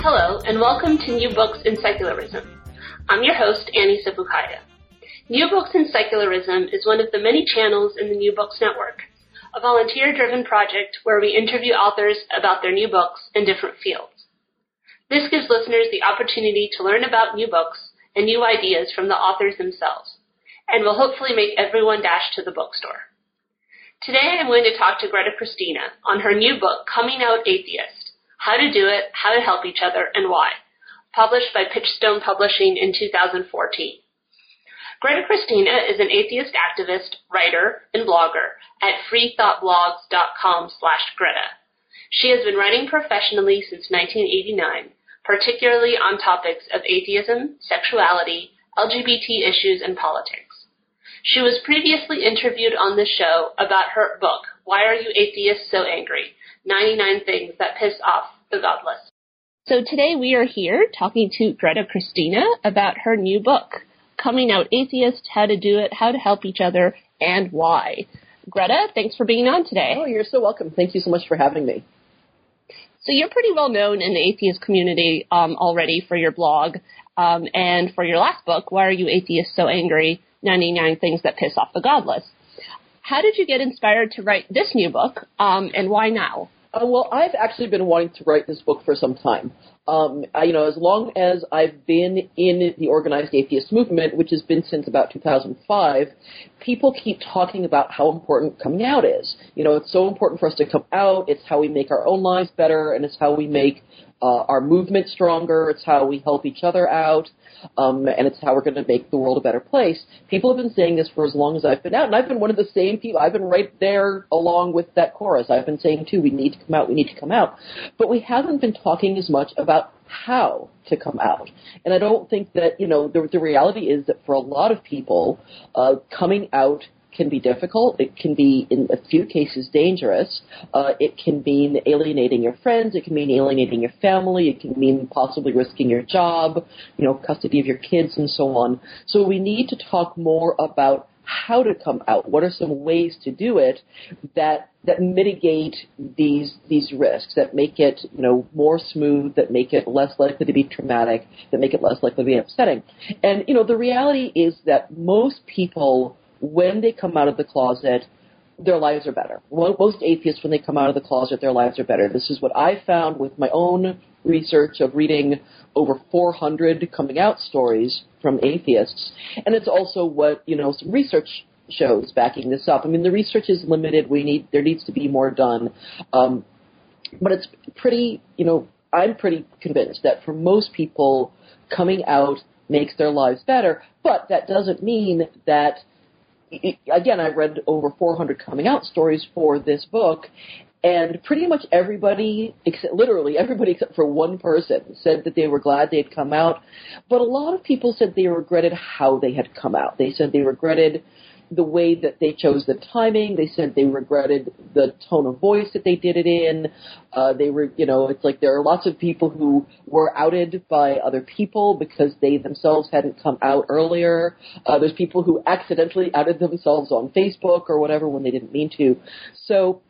Hello, and welcome to New Books in Secularism. I'm your host, Annie Sapukaya. New Books in Secularism is one of the many channels in the New Books Network, a volunteer driven project where we interview authors about their new books in different fields. This gives listeners the opportunity to learn about new books and new ideas from the authors themselves, and will hopefully make everyone dash to the bookstore. Today I'm going to talk to Greta Christina on her new book, Coming Out Atheist how to Do It, How to Help Each Other, and Why, published by Pitchstone Publishing in 2014. Greta Christina is an atheist activist, writer, and blogger at freethoughtblogs.com slash Greta. She has been writing professionally since 1989, particularly on topics of atheism, sexuality, LGBT issues, and politics. She was previously interviewed on the show about her book, Why Are You Atheists So Angry? 99 Things That Piss Off the Godless. So today we are here talking to Greta Christina about her new book, Coming Out Atheist, How to Do It, How to Help Each Other, and Why. Greta, thanks for being on today. Oh, you're so welcome. Thank you so much for having me. So you're pretty well known in the atheist community um, already for your blog um, and for your last book, Why Are You Atheists So Angry? 99 Things That Piss Off the Godless. How did you get inspired to write this new book, um, and why now? Uh, well, I've actually been wanting to write this book for some time. Um, I, you know, as long as I've been in the organized atheist movement, which has been since about 2005, people keep talking about how important coming out is. You know, it's so important for us to come out. It's how we make our own lives better, and it's how we make uh, our movement stronger. It's how we help each other out, um, and it's how we're going to make the world a better place. People have been saying this for as long as I've been out, and I've been one of the same people. I've been right there along with that chorus. I've been saying too, we need to come out, we need to come out, but we haven't been talking as much about how to come out. And I don't think that you know the, the reality is that for a lot of people, uh, coming out can be difficult. It can be, in a few cases, dangerous. Uh, it can mean alienating your friends. It can mean alienating your family. It can mean possibly risking your job, you know, custody of your kids, and so on. So we need to talk more about how to come out. What are some ways to do it that that mitigate these these risks, that make it you know more smooth, that make it less likely to be traumatic, that make it less likely to be upsetting. And you know the reality is that most people when they come out of the closet, their lives are better. Most atheists, when they come out of the closet, their lives are better. This is what I found with my own research of reading over 400 coming out stories from atheists, and it's also what you know some research shows backing this up. I mean, the research is limited. We need there needs to be more done, um, but it's pretty. You know, I'm pretty convinced that for most people, coming out makes their lives better. But that doesn't mean that again, I read over 400 coming out stories for this book, and pretty much everybody, except, literally everybody except for one person, said that they were glad they had come out. But a lot of people said they regretted how they had come out. They said they regretted the way that they chose the timing. They said they regretted the tone of voice that they did it in. Uh, they were, you know, it's like there are lots of people who were outed by other people because they themselves hadn't come out earlier. Uh, there's people who accidentally outed themselves on Facebook or whatever when they didn't mean to. So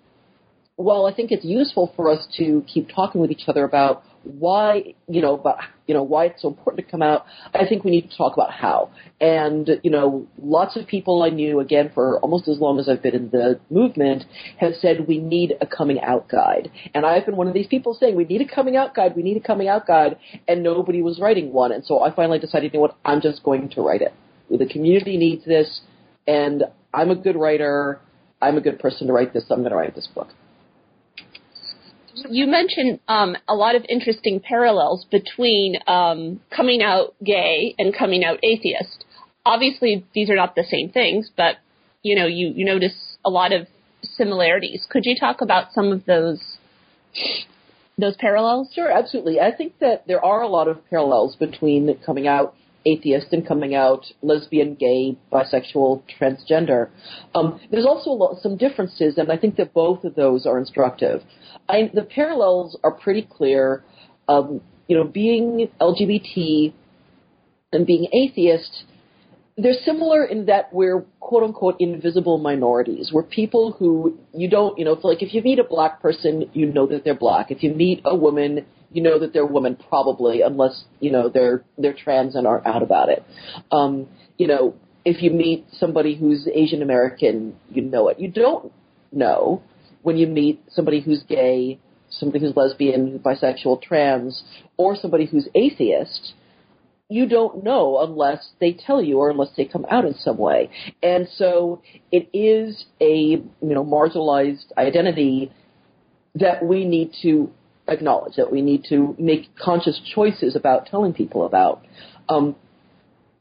while I think it's useful for us to keep talking with each other about why, you know, about, you know, why it's so important to come out, I think we need to talk about how. And, you know, lots of people I knew, again, for almost as long as I've been in the movement, have said we need a coming out guide. And I've been one of these people saying we need a coming out guide, we need a coming out guide, and nobody was writing one. And so I finally decided, you know what, I'm just going to write it. The community needs this, and I'm a good writer. I'm a good person to write this, so I'm going to write this book you mentioned um, a lot of interesting parallels between um, coming out gay and coming out atheist. Obviously, these are not the same things, but you know, you, you notice a lot of similarities. Could you talk about some of those those parallels? Sure, absolutely. I think that there are a lot of parallels between coming out atheist and coming out lesbian, gay, bisexual, transgender. Um, there's also lot, some differences, and I think that both of those are instructive. I, the parallels are pretty clear. Um, you know, being LGBT and being atheist, they're similar in that we're quote unquote invisible minorities. We're people who you don't, you know, like if you meet a black person, you know that they're black. If you meet a woman, you know that they're a woman probably, unless you know they're they're trans and are out about it. Um, you know, if you meet somebody who's Asian American, you know it. You don't know when you meet somebody who's gay, somebody who's lesbian, bisexual, trans, or somebody who's atheist you don't know unless they tell you or unless they come out in some way. And so it is a, you know, marginalized identity that we need to acknowledge, that we need to make conscious choices about telling people about. Um,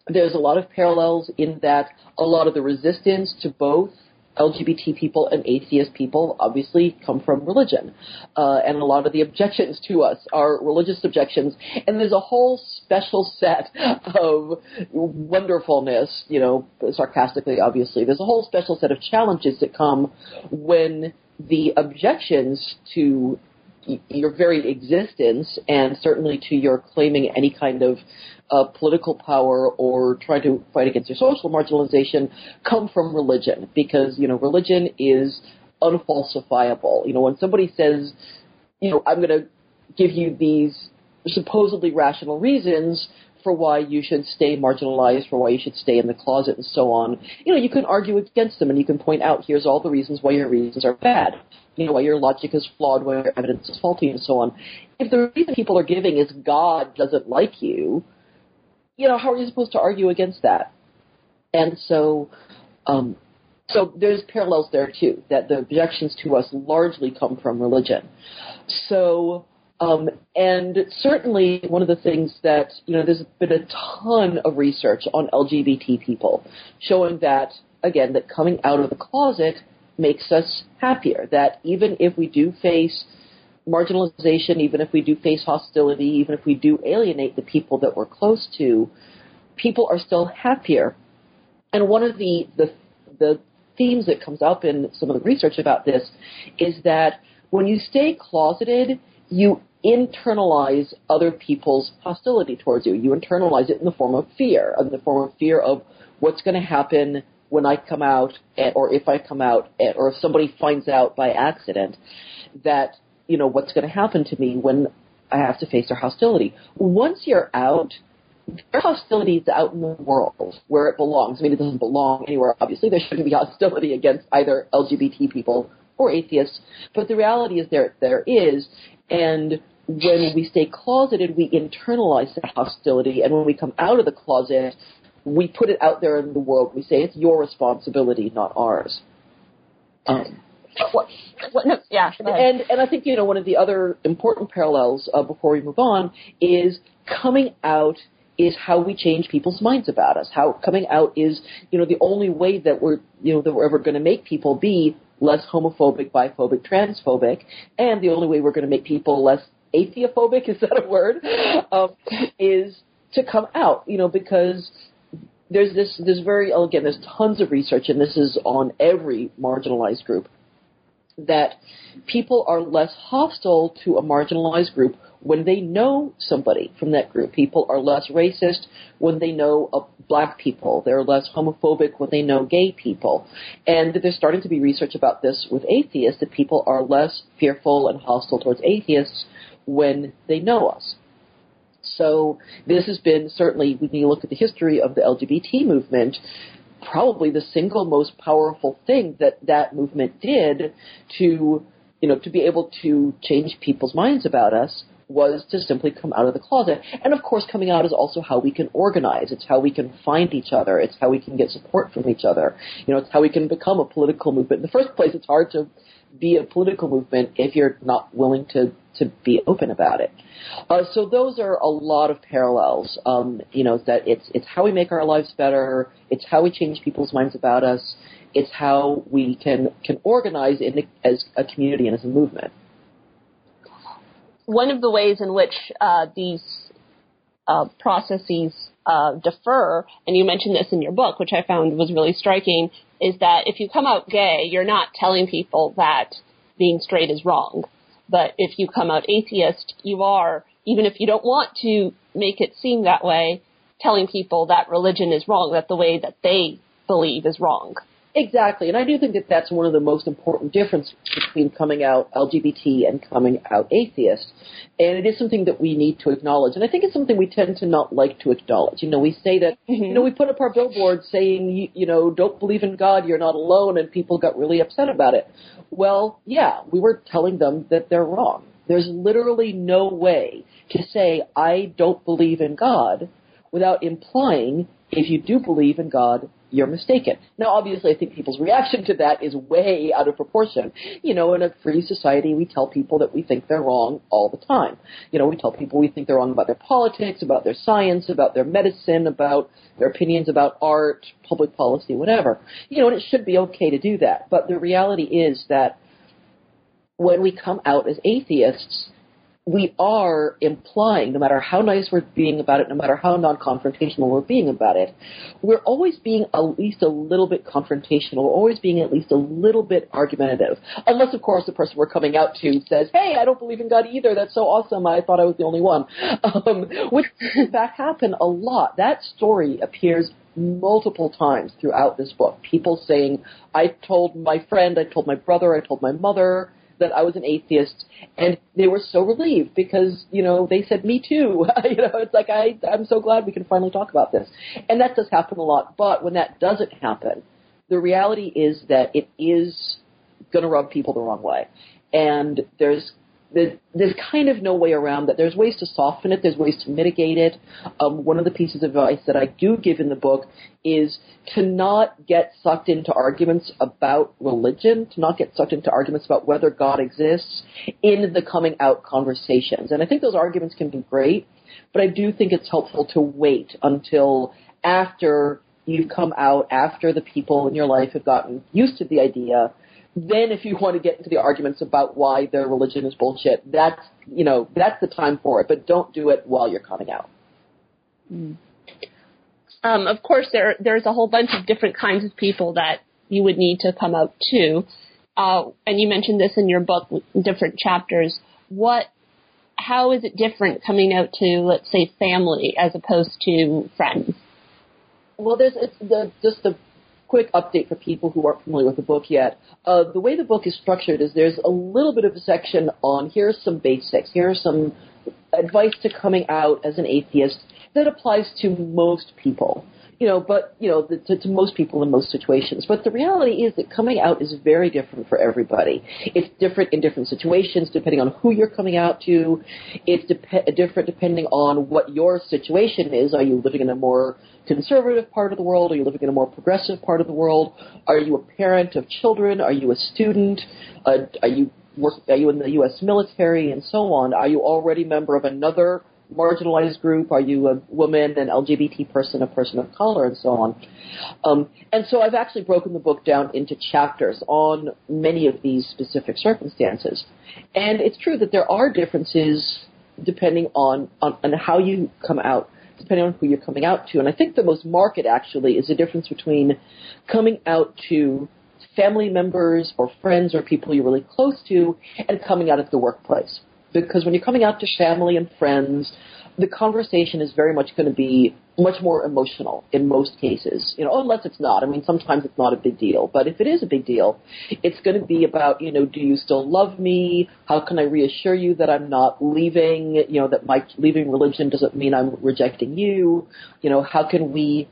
there's a lot of parallels in that a lot of the resistance to both LGBT people and atheist people obviously come from religion. Uh, and a lot of the objections to us are religious objections. And there's a whole special set of wonderfulness, you know, sarcastically, obviously. There's a whole special set of challenges that come when the objections to your very existence and certainly to your claiming any kind of uh, political power or trying to fight against your social marginalization come from religion because you know religion is unfalsifiable. You know when somebody says, you know, I'm going to give you these supposedly rational reasons for why you should stay marginalized, for why you should stay in the closet, and so on. You know, you can argue against them, and you can point out here's all the reasons why your reasons are bad. You know, why your logic is flawed, why your evidence is faulty, and so on. If the reason people are giving is God doesn't like you, you know, how are you supposed to argue against that? And so, um, so there's parallels there too, that the objections to us largely come from religion. So, um, and certainly one of the things that, you know, there's been a ton of research on LGBT people showing that, again, that coming out of the closet makes us happier, that even if we do face marginalization, even if we do face hostility, even if we do alienate the people that we're close to, people are still happier. And one of the, the, the themes that comes up in some of the research about this is that when you stay closeted, you internalize other people's hostility towards you. You internalize it in the form of fear, in the form of fear of what's going to happen when I come out, eh, or if I come out, eh, or if somebody finds out by accident that you know, what's going to happen to me when I have to face their hostility. Once you're out, their hostility is out in the world where it belongs. I mean, it doesn't belong anywhere, obviously. There shouldn't be hostility against either LGBT people or atheists, but the reality is there, there is, and when we stay closeted, we internalize that hostility, and when we come out of the closet, we put it out there in the world. We say it's your responsibility, not ours. Um, what, what, no, yeah. And and I think you know one of the other important parallels uh, before we move on is coming out is how we change people's minds about us. How coming out is you know the only way that we're you know that we're ever going to make people be less homophobic, biphobic, transphobic, and the only way we're going to make people less atheophobic is that a word? Um, is to come out. You know because there's this this very again there's tons of research and this is on every marginalized group that people are less hostile to a marginalized group when they know somebody from that group. People are less racist when they know black people. They're less homophobic when they know gay people. And there's starting to be research about this with atheists, that people are less fearful and hostile towards atheists when they know us. So this has been certainly, when you look at the history of the LGBT movement, probably the single most powerful thing that that movement did to, you know, to be able to change people's minds about us was to simply come out of the closet. And of course, coming out is also how we can organize. It's how we can find each other. It's how we can get support from each other. You know, it's how we can become a political movement. In the first place, it's hard to be a political movement if you're not willing to to be open about it. Uh, so those are a lot of parallels. Um, you know, that it's it's how we make our lives better. It's how we change people's minds about us. It's how we can can organize in the, as a community and as a movement. one of the ways in which uh, these uh, processes uh, defer, and you mentioned this in your book, which I found was really striking, is that if you come out gay, you're not telling people that being straight is wrong. But if you come out atheist, you are, even if you don't want to make it seem that way, telling people that religion is wrong, that the way that they believe is wrong. Exactly, and I do think that that's one of the most important differences between coming out LGBT and coming out atheist. And it is something that we need to acknowledge. And I think it's something we tend to not like to acknowledge. You know, we say that, mm-hmm. you know, we put up our billboards saying, you, you know, don't believe in God, you're not alone, and people got really upset about it. Well, yeah, we were telling them that they're wrong. There's literally no way to say, I don't believe in God without implying if you do believe in God, you're mistaken. Now, obviously, I think people's reaction to that is way out of proportion. You know, in a free society, we tell people that we think they're wrong all the time. You know, we tell people we think they're wrong about their politics, about their science, about their medicine, about their opinions about art, public policy, whatever. You know, and it should be okay to do that. But the reality is that when we come out as atheists, we are implying, no matter how nice we're being about it, no matter how non-confrontational we're being about it, we're always being at least a little bit confrontational, we're always being at least a little bit argumentative. Unless, of course, the person we're coming out to says, hey, I don't believe in God either, that's so awesome, I thought I was the only one. Um, which, in fact, happen a lot. That story appears multiple times throughout this book. People saying, I told my friend, I told my brother, I told my mother, that I was an atheist, and they were so relieved because you know they said me too. you know, it's like I I'm so glad we can finally talk about this, and that does happen a lot. But when that doesn't happen, the reality is that it is going to rub people the wrong way, and there's there's kind of no way around that. There's ways to soften it. There's ways to mitigate it. Um, one of the pieces of advice that I do give in the book is to not get sucked into arguments about religion, to not get sucked into arguments about whether God exists in the coming out conversations. And I think those arguments can be great, but I do think it's helpful to wait until after you've come out, after the people in your life have gotten used to the idea then if you want to get into the arguments about why their religion is bullshit, that's you know that's the time for it. But don't do it while you're coming out. Mm. Um, of course, there there's a whole bunch of different kinds of people that you would need to come out to, uh, and you mentioned this in your book, different chapters. What, how is it different coming out to let's say family as opposed to friends? Well, there's it's the just the quick update for people who aren't familiar with the book yet. Uh, the way the book is structured is there's a little bit of a section on here's some basics, here's some advice to coming out as an atheist that applies to most people you know, but you know, the, to, to most people in most situations. But the reality is that coming out is very different for everybody. It's different in different situations depending on who you're coming out to. It's dep- different depending on what your situation is. Are you living in a more conservative part of the world? Are you living in a more progressive part of the world? Are you a parent of children? Are you a student? Uh, are you work, are you in the U.S. military and so on? Are you already a member of another marginalized group? Are you a woman, an LGBT person, a person of color, and so on? Um, and so I've actually broken the book down into chapters on many of these specific circumstances. And it's true that there are differences depending on, on, on how you come out depending on who you're coming out to. And I think the most marked actually is the difference between coming out to family members or friends or people you're really close to and coming out at the workplace because when you're coming out to family and friends, the conversation is very much going to be much more emotional in most cases. You know, unless it's not. I mean, sometimes it's not a big deal, but if it is a big deal, it's going to be about, you know, do you still love me? How can I reassure you that I'm not leaving? You know, that my leaving religion doesn't mean I'm rejecting you. You know, how can we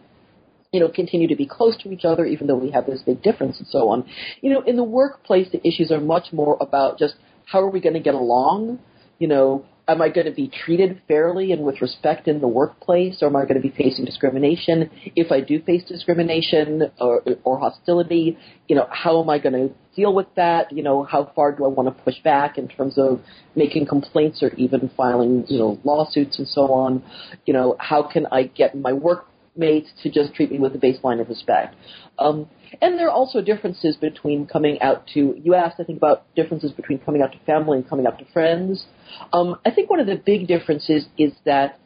you know, continue to be close to each other even though we have this big difference and so on. You know, in the workplace, the issues are much more about just how are we going to get along? You know, am I going to be treated fairly and with respect in the workplace, or am I going to be facing discrimination? If I do face discrimination or, or hostility, you know, how am I going to deal with that? You know, how far do I want to push back in terms of making complaints or even filing, you know, lawsuits and so on? You know, how can I get my workmates to just treat me with a baseline of respect? Um, and there are also differences between coming out to, you asked, I think, about differences between coming out to family and coming out to friends. Um, I think one of the big differences is that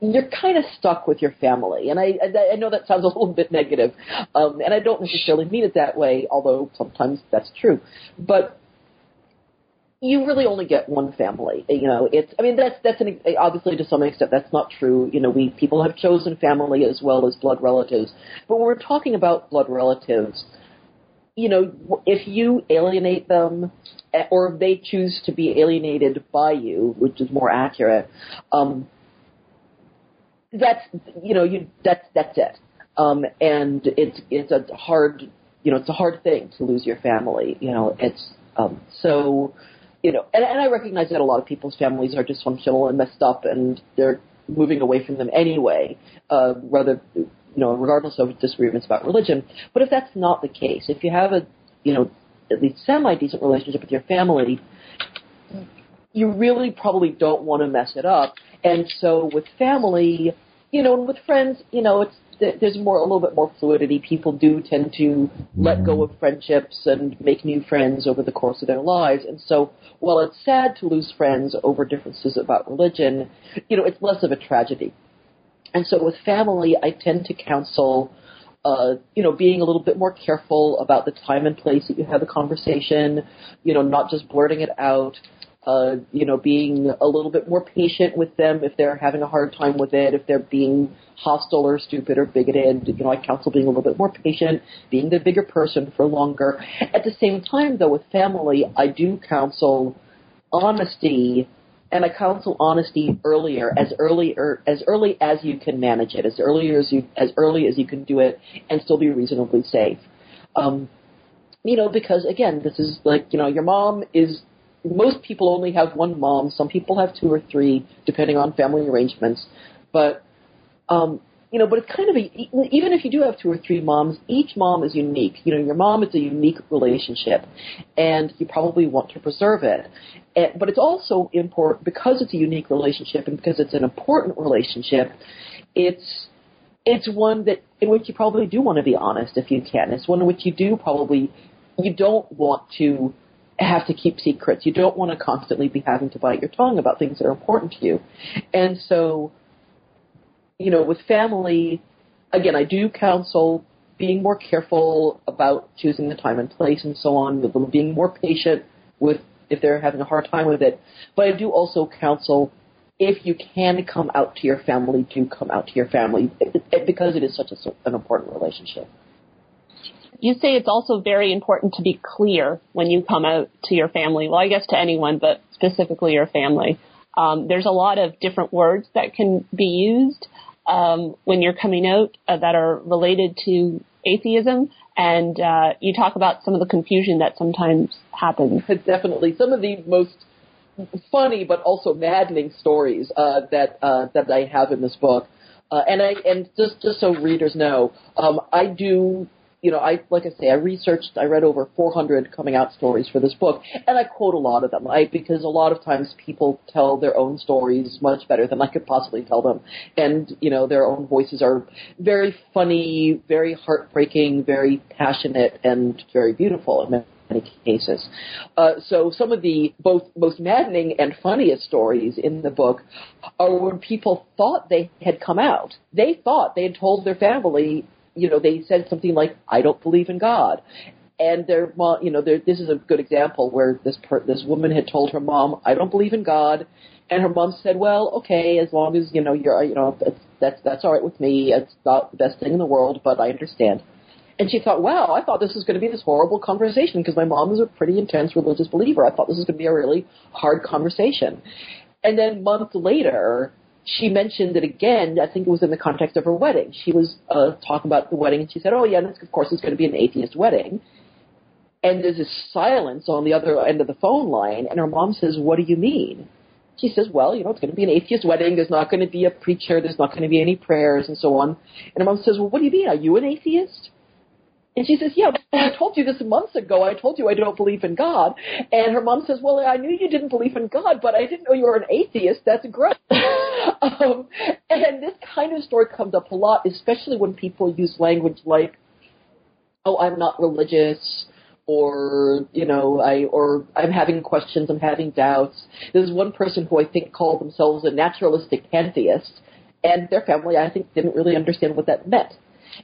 you're kind of stuck with your family, and I, I, I know that sounds a little bit negative, um, and I don't necessarily mean it that way, although sometimes that's true. But you really only get one family. You know, it's. I mean, that's that's an, obviously to some extent that's not true. You know, we people have chosen family as well as blood relatives, but when we're talking about blood relatives, you know, if you alienate them, eh, or if they choose to be alienated by you, which is more accurate, um, that's you know, you that's that's it. Um, and it's it's a hard, you know, it's a hard thing to lose your family. You know, it's um, so you know, and, and I recognize that a lot of people's families are dysfunctional and messed up, and they're moving away from them anyway, uh, rather, you know, regardless of disagreements about religion. But if that's not the case, if you have a, you know, at least semi decent relationship with your family, you really probably don't want to mess it up. And so with family, you know, and with friends, you know, it's there's more a little bit more fluidity. People do tend to let go of friendships and make new friends over the course of their lives. And so, while it's sad to lose friends over differences about religion, you know, it's less of a tragedy. And so, with family, I tend to counsel. Uh, you know, being a little bit more careful about the time and place that you have the conversation, you know, not just blurting it out, uh, you know, being a little bit more patient with them if they're having a hard time with it, if they're being hostile or stupid or bigoted. You know, I counsel being a little bit more patient, being the bigger person for longer. At the same time, though, with family, I do counsel honesty, and I counsel honesty earlier, as early er, as early as you can manage it, as early as you as early as you can do it, and still be reasonably safe. Um, you know, because again, this is like you know, your mom is most people only have one mom. Some people have two or three, depending on family arrangements. But um, you know, but it's kind of a even if you do have two or three moms, each mom is unique. You know, your mom is a unique relationship, and you probably want to preserve it. And, but it's also important because it's a unique relationship and because it's an important relationship. It's it's one that in which you probably do want to be honest if you can. It's one in which you do probably you don't want to have to keep secrets. You don't want to constantly be having to bite your tongue about things that are important to you. And so, you know, with family, again, I do counsel being more careful about choosing the time and place and so on, being more patient with if they're having a hard time with it. But I do also counsel if you can come out to your family, do come out to your family because it is such a, an important relationship you say it's also very important to be clear when you come out to your family. Well, I guess to anyone, but specifically your family. Um, there's a lot of different words that can be used um, when you're coming out uh, that are related to atheism, and uh, you talk about some of the confusion that sometimes happens. Definitely, some of the most funny but also maddening stories uh, that uh, that I have in this book. Uh, and I and just just so readers know, um, I do you know, I like I say, I researched, I read over 400 coming out stories for this book, and I quote a lot of them, right? Because a lot of times people tell their own stories much better than I could possibly tell them, and you know, their own voices are very funny, very heartbreaking, very passionate, and very beautiful in many cases. Uh, so some of the both most maddening and funniest stories in the book are when people thought they had come out. They thought they had told their family you know, they said something like, "I don't believe in God," and their mom, you know, this is a good example where this per, this woman had told her mom, "I don't believe in God," and her mom said, "Well, okay, as long as you know you're, you know, that's that's that's all right with me. It's not the best thing in the world, but I understand." And she thought, wow, I thought this was going to be this horrible conversation because my mom is a pretty intense religious believer. I thought this was going to be a really hard conversation. And then months later, she mentioned it again. I think it was in the context of her wedding. She was uh, talking about the wedding, and she said, "Oh yeah, this, of course it's going to be an atheist wedding." And there's this silence on the other end of the phone line, and her mom says, "What do you mean?" She says, "Well, you know, it's going to be an atheist wedding. There's not going to be a preacher. There's not going to be any prayers, and so on." And her mom says, "Well, what do you mean? Are you an atheist?" And she says, Yeah, I told you this months ago. I told you I don't believe in God. And her mom says, Well, I knew you didn't believe in God, but I didn't know you were an atheist. That's great. um, and this kind of story comes up a lot, especially when people use language like, Oh, I'm not religious, or you know, I or I'm having questions, I'm having doubts. There's one person who I think called themselves a naturalistic pantheist, and their family I think didn't really understand what that meant.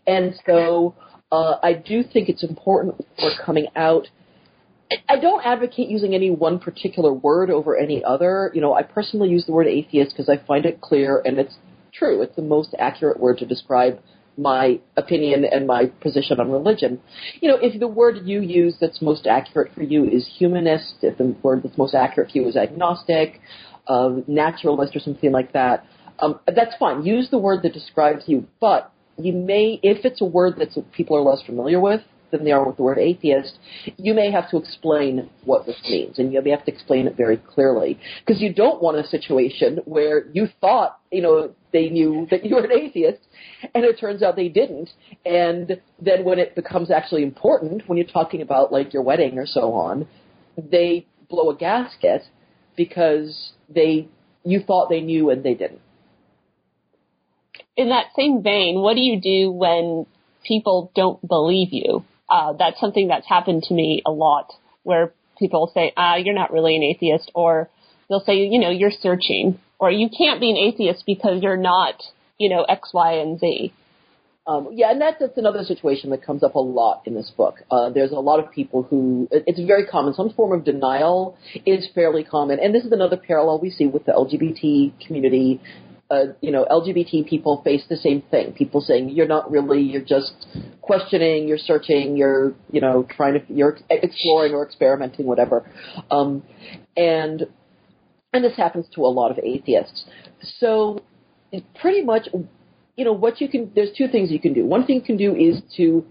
And so uh, I do think it's important for coming out. I don't advocate using any one particular word over any other. You know, I personally use the word atheist because I find it clear and it's true. It's the most accurate word to describe my opinion and my position on religion. You know, if the word you use that's most accurate for you is humanist, if the word that's most accurate for you is agnostic, uh, naturalist, or something like that, um, that's fine. Use the word that describes you, but you may, if it's a word that people are less familiar with than they are with the word atheist, you may have to explain what this means, and you may have to explain it very clearly, because you don't want a situation where you thought, you know, they knew that you were an atheist, and it turns out they didn't, and then when it becomes actually important, when you're talking about like your wedding or so on, they blow a gasket because they you thought they knew and they didn't in that same vein, what do you do when people don't believe you? Uh, that's something that's happened to me a lot, where people say, "Ah, you're not really an atheist," or they'll say, "You know, you're searching," or "You can't be an atheist because you're not, you know, X, Y, and Z." Um, yeah, and that's, that's another situation that comes up a lot in this book. Uh, there's a lot of people who, it's very common, some form of denial is fairly common, and this is another parallel we see with the LGBT community uh, you know, LGBT people face the same thing. People saying you're not really, you're just questioning, you're searching, you're, you know, trying to, you're exploring or experimenting, whatever. Um, and and this happens to a lot of atheists. So pretty much, you know, what you can, there's two things you can do. One thing you can do is to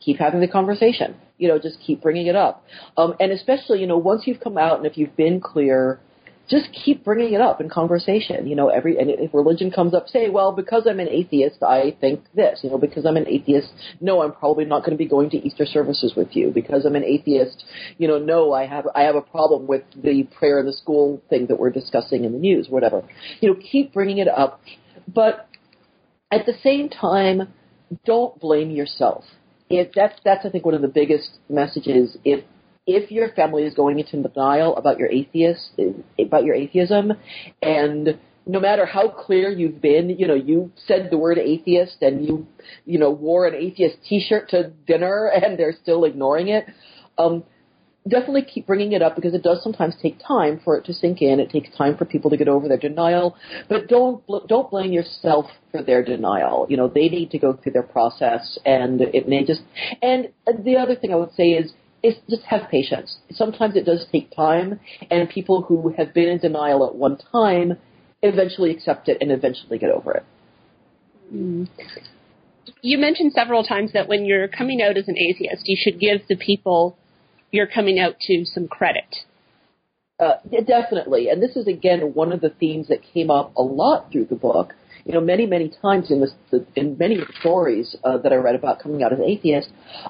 keep having the conversation. You know, just keep bringing it up. Um, and especially, you know, once you've come out and if you've been clear just keep bringing it up in conversation. You know, every and if religion comes up, say, well, because I'm an atheist, I think this. You know, because I'm an atheist, no, I'm probably not going to be going to Easter services with you. Because I'm an atheist, you know, no, I have I have a problem with the prayer in the school thing that we're discussing in the news, whatever. You know, keep bringing it up, but at the same time, don't blame yourself. If that's that's I think one of the biggest messages. If if your family is going into denial about your atheist about your atheism and no matter how clear you've been, you know, you said the word atheist and you, you know, wore an atheist T-shirt to dinner and they're still ignoring it. Um, definitely keep bringing it up because it does sometimes take time for it to sink in. It takes time for people to get over their denial, but don't don't blame yourself for their denial. You know, they need to go through their process, and it may just. And the other thing I would say is is just have patience. Sometimes it does take time, and people who have been in denial at one time eventually accept it and eventually get over it. Mm. You mentioned several times that when you're coming out as an atheist, you should give the people you're coming out to some credit. Uh, definitely, and this is again one of the themes that came up a lot through the book. You know, many many times in this, in many stories uh, that I read about coming out as atheist,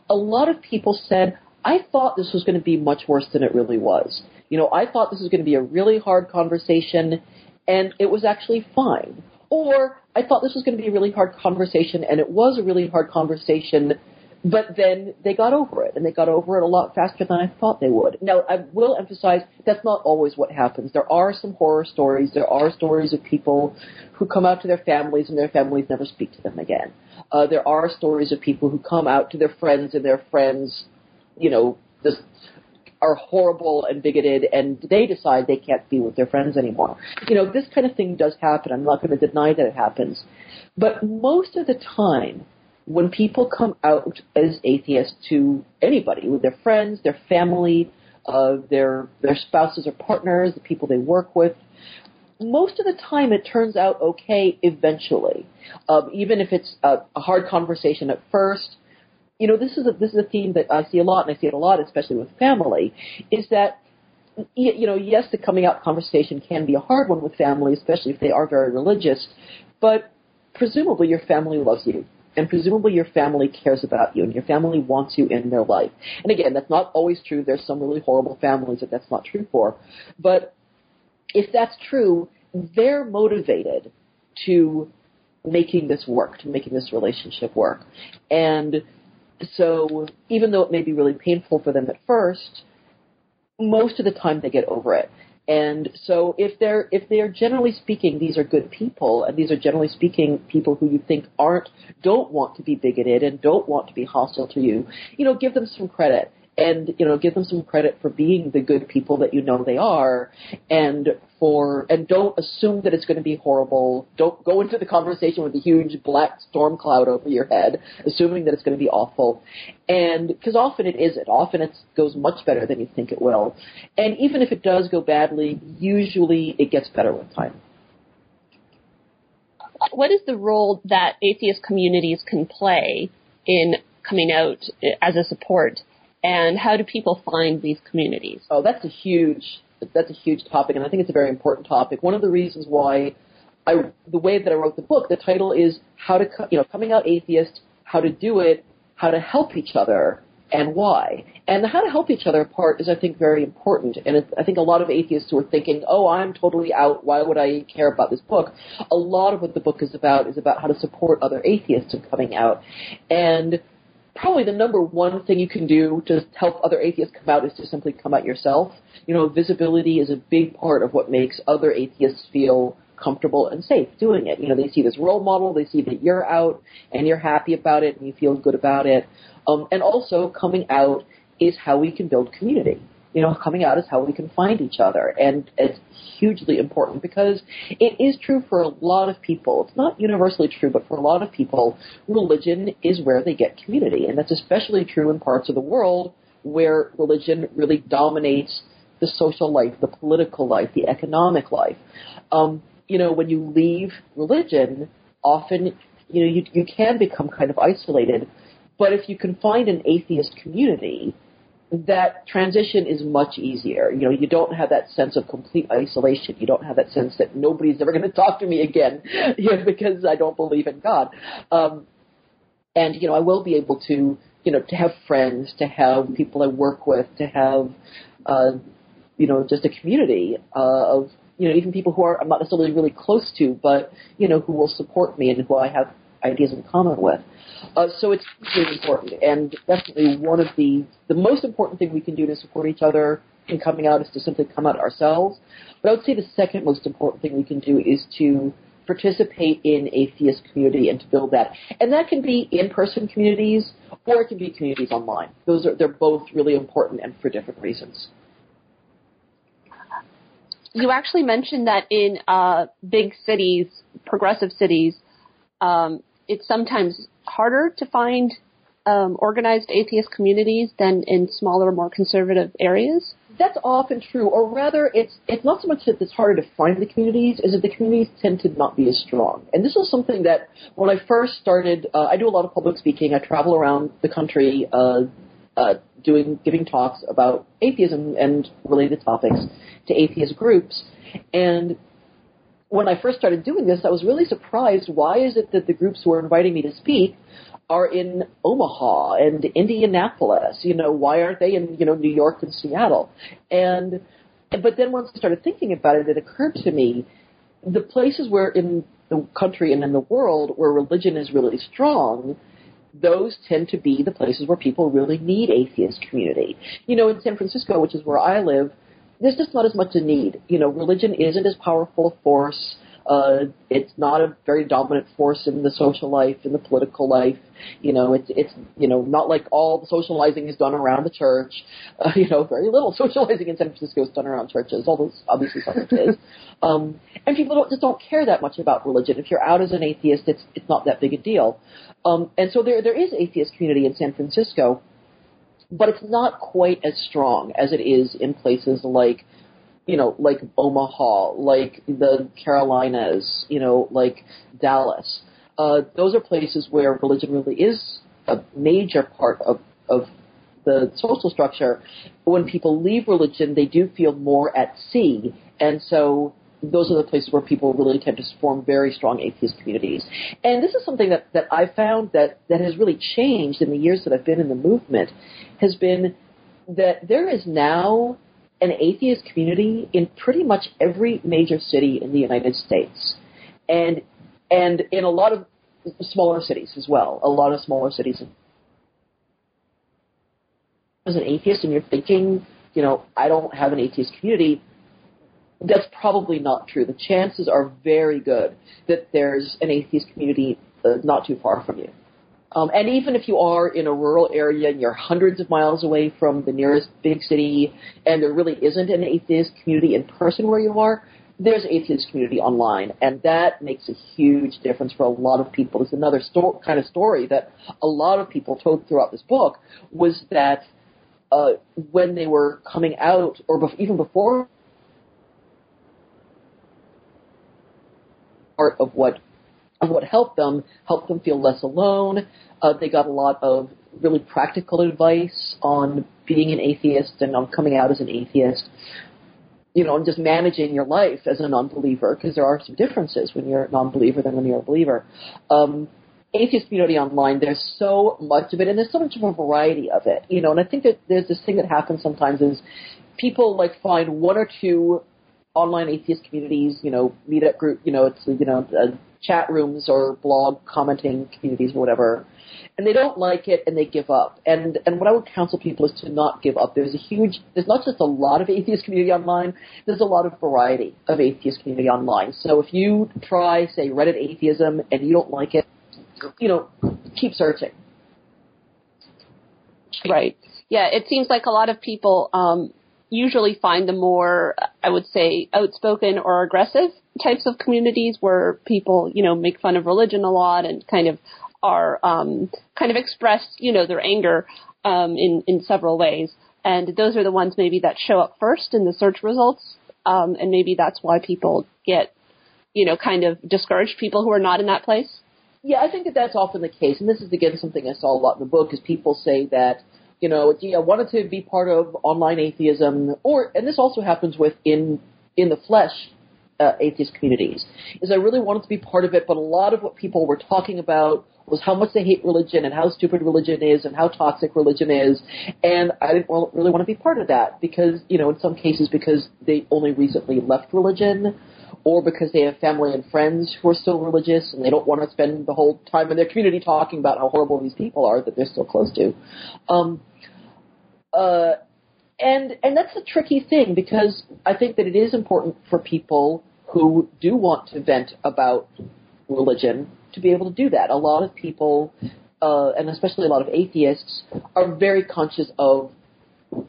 a lot of people said, I thought this was going to be much worse than it really was. You know, I thought this was going to be a really hard conversation, and it was actually fine. Or I thought this was going to be a really hard conversation, and it was a really hard conversation, but then they got over it, and they got over it a lot faster than I thought they would. Now, I will emphasize that's not always what happens. There are some horror stories. There are stories of people who come out to their families, and their families never speak to them again. Uh, there are stories of people who come out to their friends, and their friends you know, just are horrible and bigoted and they decide they can't be with their friends anymore. You know, this kind of thing does happen. I'm not going to deny that it happens. But most of the time, when people come out as atheists to anybody, with their friends, their family, uh, their their spouses or partners, the people they work with, most of the time it turns out okay eventually. Um, even if it's a, a hard conversation at first, you know, this is a, this is a theme that I see a lot, and I see it a lot, especially with family, is that you know, yes, the coming out conversation can be a hard one with family, especially if they are very religious, but presumably your family loves you. And presumably your family cares about you and your family wants you in their life. And again, that's not always true. There's some really horrible families that that's not true for. But if that's true, they're motivated to making this work, to making this relationship work. And so even though it may be really painful for them at first, most of the time they get over it. And so if they're if they're generally speaking these are good people and these are generally speaking people who you think aren't don't want to be bigoted and don't want to be hostile to you, you know, give them some credit and you know give them some credit for being the good people that you know they are and for and don't assume that it's going to be horrible. Don't go into the conversation with a huge black storm cloud over your head assuming that it's going to be awful. And because often it isn't. Often it goes much better than you think it will. And even if it does go badly usually it gets better with time. What is the role that atheist communities can play in coming out as a support and how do people find these communities? Oh, that's a huge that's a huge topic, and I think it's a very important topic. One of the reasons why I the way that I wrote the book, the title is how to you know coming out atheist, how to do it, how to help each other, and why. And the how to help each other part is, I think, very important. And it, I think a lot of atheists who are thinking, "Oh, I'm totally out. Why would I care about this book?" A lot of what the book is about is about how to support other atheists in coming out, and probably the number one thing you can do to help other atheists come out is to simply come out yourself. You know, visibility is a big part of what makes other atheists feel comfortable and safe doing it. You know, they see this role model, they see that you're out and you're happy about it and you feel good about it. Um, and also, coming out is how we can build community you know, coming out is how we can find each other. And it's hugely important because it is true for a lot of people. It's not universally true, but for a lot of people, religion is where they get community. And that's especially true in parts of the world where religion really dominates the social life, the political life, the economic life. Um, you know, when you leave religion, often, you know, you, you can become kind of isolated. But if you can find an atheist community, that transition is much easier. You know, you don't have that sense of complete isolation. You don't have that sense that nobody's ever going to talk to me again you know, because I don't believe in God. Um, and you know, I will be able to, you know, to have friends, to have people I work with, to have, uh, you know, just a community uh, of, you know, even people who are I'm not necessarily really close to, but you know, who will support me and who I have ideas in common with. Uh, so it's really important, and definitely one of the the most important thing we can do to support each other in coming out is to simply come out ourselves. But I would say the second most important thing we can do is to participate in atheist community and to build that. And that can be in-person communities or it can be communities online. Those are they're both really important and for different reasons. You actually mentioned that in uh, big cities, progressive cities, um, it's sometimes harder to find um, organized atheist communities than in smaller, more conservative areas? That's often true, or rather, it's it's not so much that it's harder to find the communities, as that the communities tend to not be as strong. And this was something that when I first started, uh, I do a lot of public speaking. I travel around the country, uh, uh, doing giving talks about atheism and related topics to atheist groups, and when I first started doing this, I was really surprised. Why is it that the groups who are inviting me to speak are in Omaha and Indianapolis? You know, why aren't they in you know New York and Seattle? And but then once I started thinking about it, it occurred to me the places where in the country and in the world where religion is really strong, those tend to be the places where people really need atheist community. You know, in San Francisco, which is where I live, there's just not as much a need. You know, religion isn't as powerful a force. Uh, it's not a very dominant force in the social life, in the political life. You know, it's it's you know not like all the socializing is done around the church. Uh, you know, very little socializing in San Francisco is done around churches. Although obviously some it is. Um, and people don't, just don't care that much about religion. If you're out as an atheist, it's it's not that big a deal. Um, and so there there is atheist community in San Francisco but it's not quite as strong as it is in places like you know, like Omaha, like the Carolinas, you know, like Dallas. Uh, those are places where religion really is a major part of, of the social structure. When people leave religion, they do feel more at sea, and so those are the places where people really tend to form very strong atheist communities. And this is something that, that I've found that, that has really changed in the years that I've been in the movement, has been that there is now an atheist community in pretty much every major city in the United States. And and in a lot of smaller cities as well, a lot of smaller cities as an atheist and you're thinking, you know, I don't have an atheist community, that's probably not true. The chances are very good that there's an atheist community uh, not too far from you. Um, and even if you are in a rural area and you're hundreds of miles away from the nearest big city, and there really isn't an atheist community in person where you are, there's atheist community online, and that makes a huge difference for a lot of people. It's another sto- kind of story that a lot of people told throughout this book was that uh, when they were coming out, or bef- even before part of what of what helped them, helped them feel less alone. Uh, they got a lot of really practical advice on being an atheist and on coming out as an atheist. You know, and just managing your life as a non-believer, because there are some differences when you're a non-believer than when you're a believer. Um, atheist community online, there's so much of it, and there's so much of a variety of it. You know, and I think that there's this thing that happens sometimes is people like find one or two online atheist communities, you know, meetup group, you know, it's, you know, uh, chat rooms or blog commenting communities or whatever, and they don't like it and they give up. And and what I would counsel people is to not give up. There's a huge, there's not just a lot of atheist community online. There's a lot of variety of atheist community online. So if you try, say, Reddit atheism and you don't like it, you know, keep searching. Right. Yeah, it seems like a lot of people um, usually find the more, I would say, outspoken or aggressive types of communities where people, you know, make fun of religion a lot and kind of are um, kind of express, you know, their anger um, in in several ways. And those are the ones maybe that show up first in the search results, um, and maybe that's why people get, you know, kind of discouraged. People who are not in that place. Yeah, I think that that's often the case, and this is again something I saw a lot in the book. Is people say that you know, I wanted to be part of online atheism, or and this also happens with in in the flesh uh, atheist communities. Is I really wanted to be part of it, but a lot of what people were talking about was how much they hate religion and how stupid religion is and how toxic religion is, and I didn't really want to be part of that because you know in some cases because they only recently left religion or because they have family and friends who are still religious and they don't want to spend the whole time in their community talking about how horrible these people are that they're still close to. Um, uh, and and that's a tricky thing because I think that it is important for people who do want to vent about religion to be able to do that. A lot of people, uh, and especially a lot of atheists, are very conscious of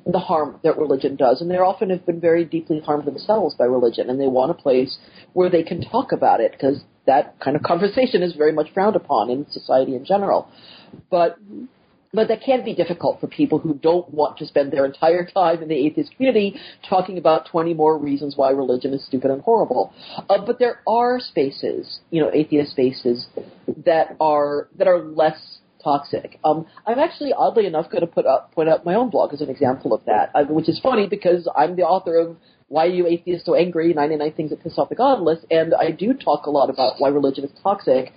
the harm that religion does, and they often have been very deeply harmed themselves by religion, and they want a place where they can talk about it because that kind of conversation is very much frowned upon in society in general. But but that can be difficult for people who don't want to spend their entire time in the atheist community talking about 20 more reasons why religion is stupid and horrible. Uh, but there are spaces, you know, atheist spaces that are that are less toxic. Um, I'm actually, oddly enough, going to put up point out my own blog as an example of that, uh, which is funny because I'm the author of Why Are You Atheists So Angry? 99 Things That Piss Off the Godless, and I do talk a lot about why religion is toxic.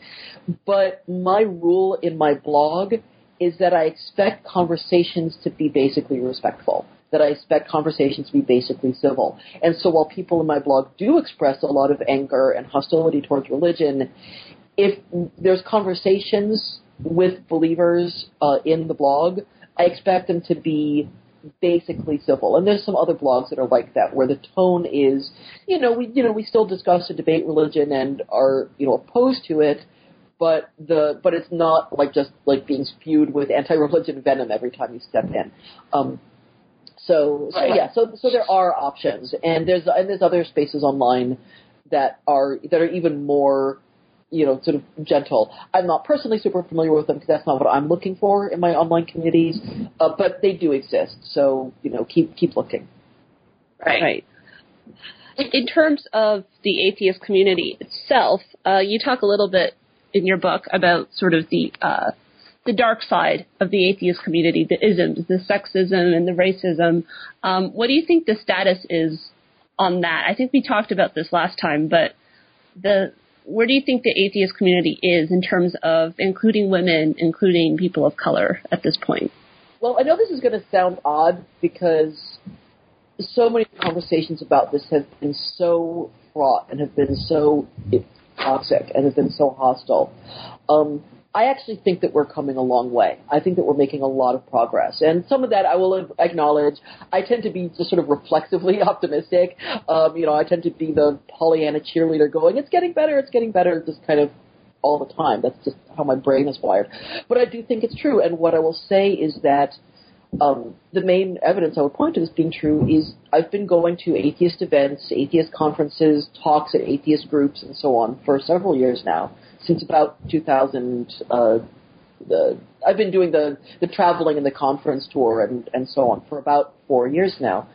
But my rule in my blog is that I expect conversations to be basically respectful that I expect conversations to be basically civil. And so while people in my blog do express a lot of anger and hostility towards religion, if there's conversations with believers uh, in the blog, I expect them to be basically civil. And there's some other blogs that are like that, where the tone is, you know, we you know we still discuss and debate religion and are you know opposed to it, but the but it's not like just like being spewed with anti-religion venom every time you step in. Um, so, so yeah, so so there are options, and there's and there's other spaces online that are that are even more you know, sort of gentle. I'm not personally super familiar with them because that's not what I'm looking for in my online communities, uh, but they do exist. So you know, keep keep looking. Right. Right. In terms of the atheist community itself, uh, you talk a little bit in your book about sort of the uh, the dark side of the atheist community, the isms, the sexism and the racism. Um, what do you think the status is on that? I think we talked about this last time, but the where do you think the atheist community is in terms of including women, including people of color at this point? Well, I know this is going to sound odd because so many conversations about this have been so fraught and have been so toxic and have been so hostile. Um, I actually think that we're coming a long way. I think that we're making a lot of progress, and some of that I will acknowledge. I tend to be just sort of reflexively optimistic. Um, you know, I tend to be the Pollyanna cheerleader, going, "It's getting better, it's getting better," just kind of all the time. That's just how my brain is wired. But I do think it's true, and what I will say is that um, the main evidence I would point to this being true is I've been going to atheist events, atheist conferences, talks at atheist groups, and so on for several years now, since about 2000. Uh, the, I've been doing the, the traveling and the conference tour and, and so on for about four years now.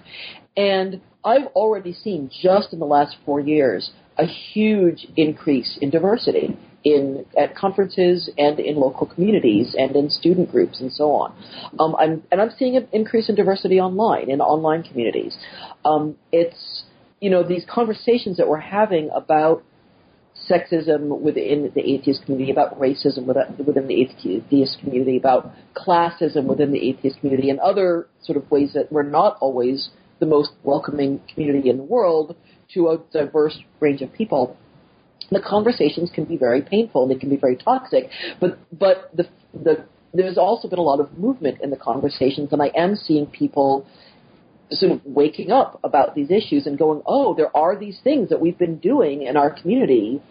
And I've already seen just in the last four years a huge increase in diversity in at conferences and in local communities and in student groups and so on. Um, I'm, and I'm seeing an increase in diversity online in online communities. Um, it's you know these conversations that we're having about sexism within the atheist community, about racism within the atheist community, about classism within the atheist community, and other sort of ways that we're not always the most welcoming community in the world to a diverse range of people the conversations can be very painful and they can be very toxic. But but the the there's also been a lot of movement in the conversations, and I am seeing people sort of waking up about these issues and going, oh, there are these things that we've been doing in our community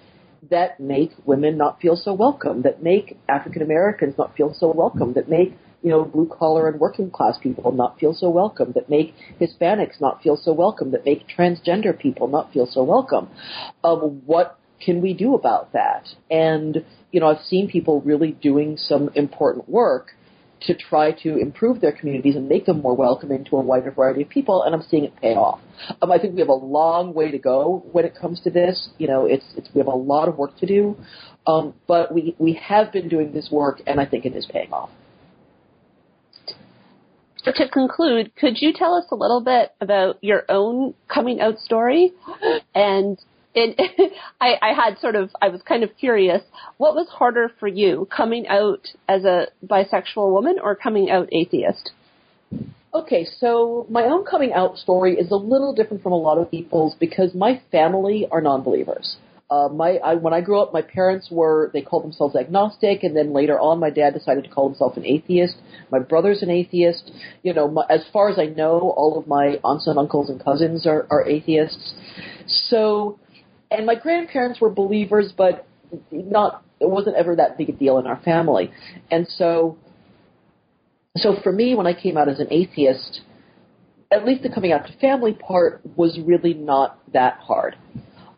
that make women not feel so welcome, that make African Americans not feel so welcome, that make you know blue collar and working class people not feel so welcome, that make Hispanics not feel so welcome, that make transgender people not feel so welcome. Um, what can we do about that? And, you know, I've seen people really doing some important work to try to improve their communities and make them more welcoming to a wider variety of people, and I'm seeing it pay off. Um, I think we have a long way to go when it comes to this. You know, it's, it's we have a lot of work to do, um, but we we have been doing this work, and I think it is paying off. So to conclude, could you tell us a little bit about your own coming out story and and I, I had sort of, I was kind of curious, what was harder for you, coming out as a bisexual woman or coming out atheist? Okay, so my own coming out story is a little different from a lot of people's because my family are non-believers. Uh, my I, when I grew up, my parents were they called themselves agnostic, and then later on, my dad decided to call himself an atheist. My brother's an atheist. You know, my, as far as I know, all of my aunts and uncles and cousins are, are atheists. So and my grandparents were believers, but not it wasn't ever that big a deal in our family. And so, so for me, when I came out as an atheist, at least the coming out to family part was really not that hard.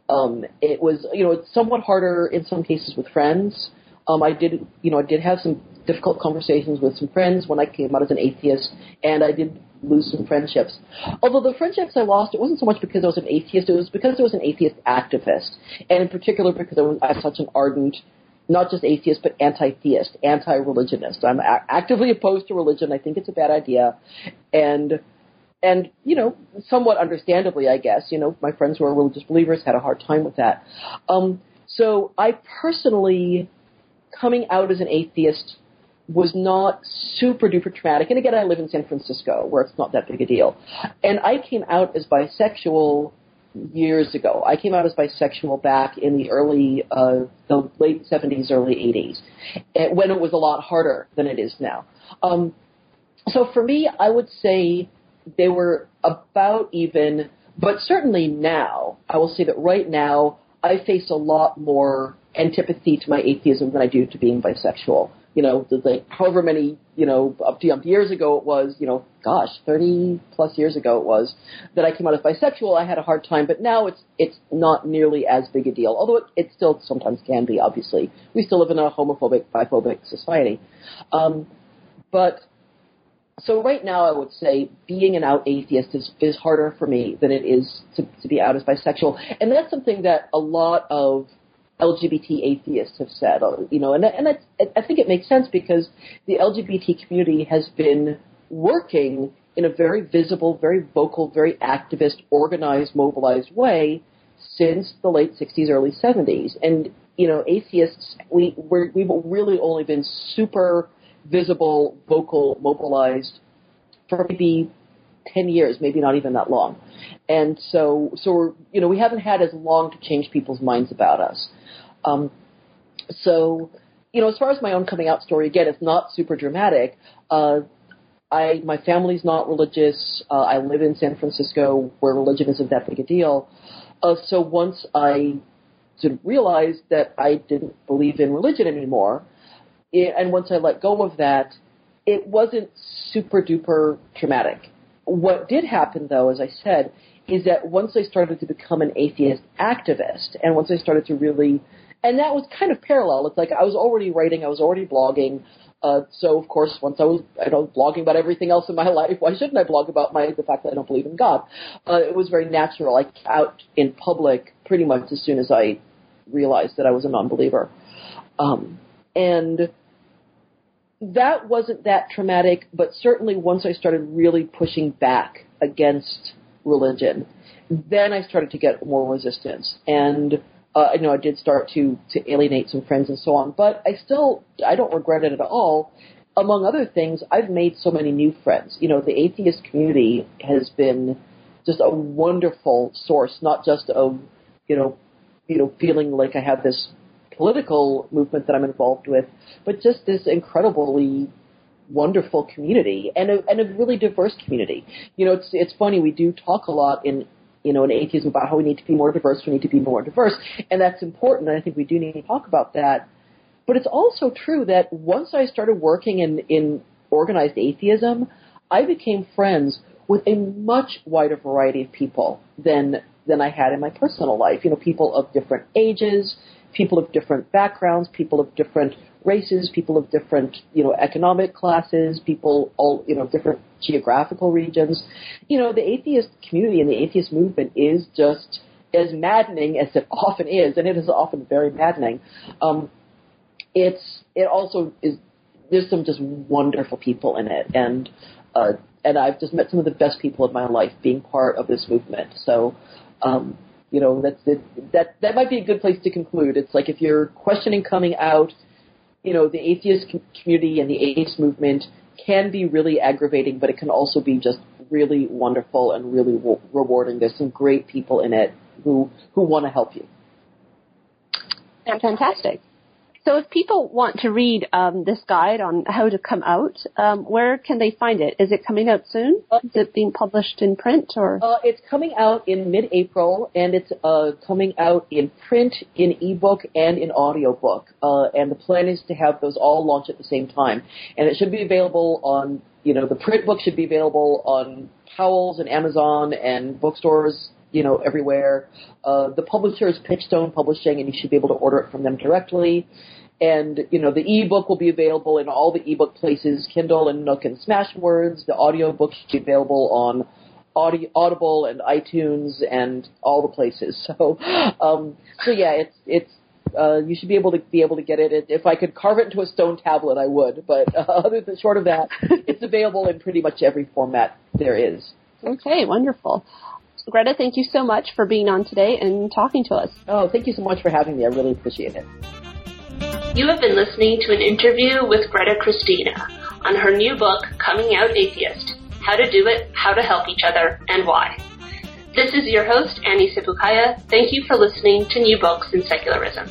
Um, it was, you know, it's somewhat harder in some cases with friends. Um, I did, you know, I did have some difficult conversations with some friends when I came out as an atheist, and I did lose some friendships. Although the friendships I lost, it wasn't so much because I was an atheist, it was because I was an atheist activist. And in particular because I was, I such an ardent, not just atheist, but anti-theist, anti-religionist. I'm a- actively opposed to religion. I think it's a bad idea. And, and, you know, somewhat understandably, I guess, you know, my friends who are religious believers had a hard time with that. Um, so I personally, coming out as an atheist was not super duper traumatic. And again, I live in San Francisco, where it's not that big a deal. And I came out as bisexual years ago. I came out as bisexual back in the early, uh, the late 70s, early 80s, when it was a lot harder than it is now. Um, so for me, I would say they were about even, but certainly now, I will say that right now, I face a lot more antipathy to my atheism than I do to being bisexual you know, the, the, however many, you know, up to years ago it was, you know, gosh, 30 plus years ago it was, that I came out as bisexual, I had a hard time, but now it's, it's not nearly as big a deal, although it, it still sometimes can be, obviously. We still live in a homophobic, biphobic society. Um, but, so right now I would say being an out atheist is, is harder for me than it is to, to be out as bisexual. And that's something that a lot of LGBT atheists have said, uh, you know, and and I think it makes sense because the LGBT community has been working in a very visible, very vocal, very activist, organized, mobilized way since the late 60s, early 70s. And, you know, atheists, we, we're, we've really only been super visible, vocal, mobilized for maybe 10 years, maybe not even that long. And so, so we're, you know, we haven't had as long to change people's minds about us. Um, so, you know, as far as my own coming out story, again, it's not super dramatic. Uh, I my family's not religious. Uh, I live in San Francisco, where religion isn't that big a deal. Uh, so once I realized that I didn't believe in religion anymore, it, and once I let go of that, it wasn't super duper traumatic. What did happen, though, as I said, is that once I started to become an atheist activist, and once I started to really, and that was kind of parallel. It's like I was already writing, I was already blogging. Uh, so of course, once I was, I know, blogging about everything else in my life, why shouldn't I blog about my the fact that I don't believe in God? Uh, it was very natural. I out in public pretty much as soon as I realized that I was a non-believer, um, and that wasn't that traumatic. But certainly, once I started really pushing back against religion, then I started to get more resistance and uh, you know, I did start to to alienate some friends and so on. But I still, I don't regret it at all. Among other things, I've made so many new friends. You know, the atheist community has been just a wonderful source, not just of, you know, you know, feeling like I have this political movement that I'm involved with, but just this incredibly wonderful community and a, and a really diverse community. You know, it's it's funny we do talk a lot in you know, in atheism about how we need to be more diverse, we need to be more diverse, and that's important. And I think we do need to talk about that. But it's also true that once I started working in in organized atheism, I became friends with a much wider variety of people than than I had in my personal life. You know, people of different ages, people of different backgrounds, people of different races, people of different, you know, economic classes, people all, you know, different geographical regions. You know, the atheist community and the atheist movement is just as maddening as it often is, and it is often very maddening. Um, it's it also is there's some just wonderful people in it, and uh, and I've just met some of the best people in my life being part of this movement. So, um, you know, that's it, that that might be a good place to conclude. It's like if you're questioning coming out, you know, the atheist community and the atheist movement can be really aggravating, but it can also be just really wonderful and really re- rewarding. There's some great people in it who who want to help you. Fantastic. So if people want to read um, this guide on how to come out, um, where can they find it? Is it coming out soon? Is it being published in print or? Uh, it's coming out in mid-April, and it's uh, coming out in print, in ebook, and in audiobook. Uh, and the plan is to have those all launch at the same time. And it should be available on, you know, the print book should be available on Powell's and Amazon and bookstores you know, everywhere. Uh, the publisher is Pitchstone Publishing, and you should be able to order it from them directly. And, you know, the ebook will be available in all the ebook places, Kindle and Nook and Smashwords. The audiobook should be available on Audi- Audible and iTunes and all the places. So, um, so yeah, it's, it's, uh, you should be able to be able to get it. If I could carve it into a stone tablet, I would. But uh, other than short of that, it's available in pretty much every format there is. Okay, wonderful. Greta, thank you so much for being on today and talking to us. Oh, thank you so much for having me. I really appreciate it. You have been listening to an interview with Greta Christina on her new book, Coming Out Atheist How to Do It, How to Help Each Other, and Why. This is your host, Annie Sipukaya. Thank you for listening to New Books in Secularism.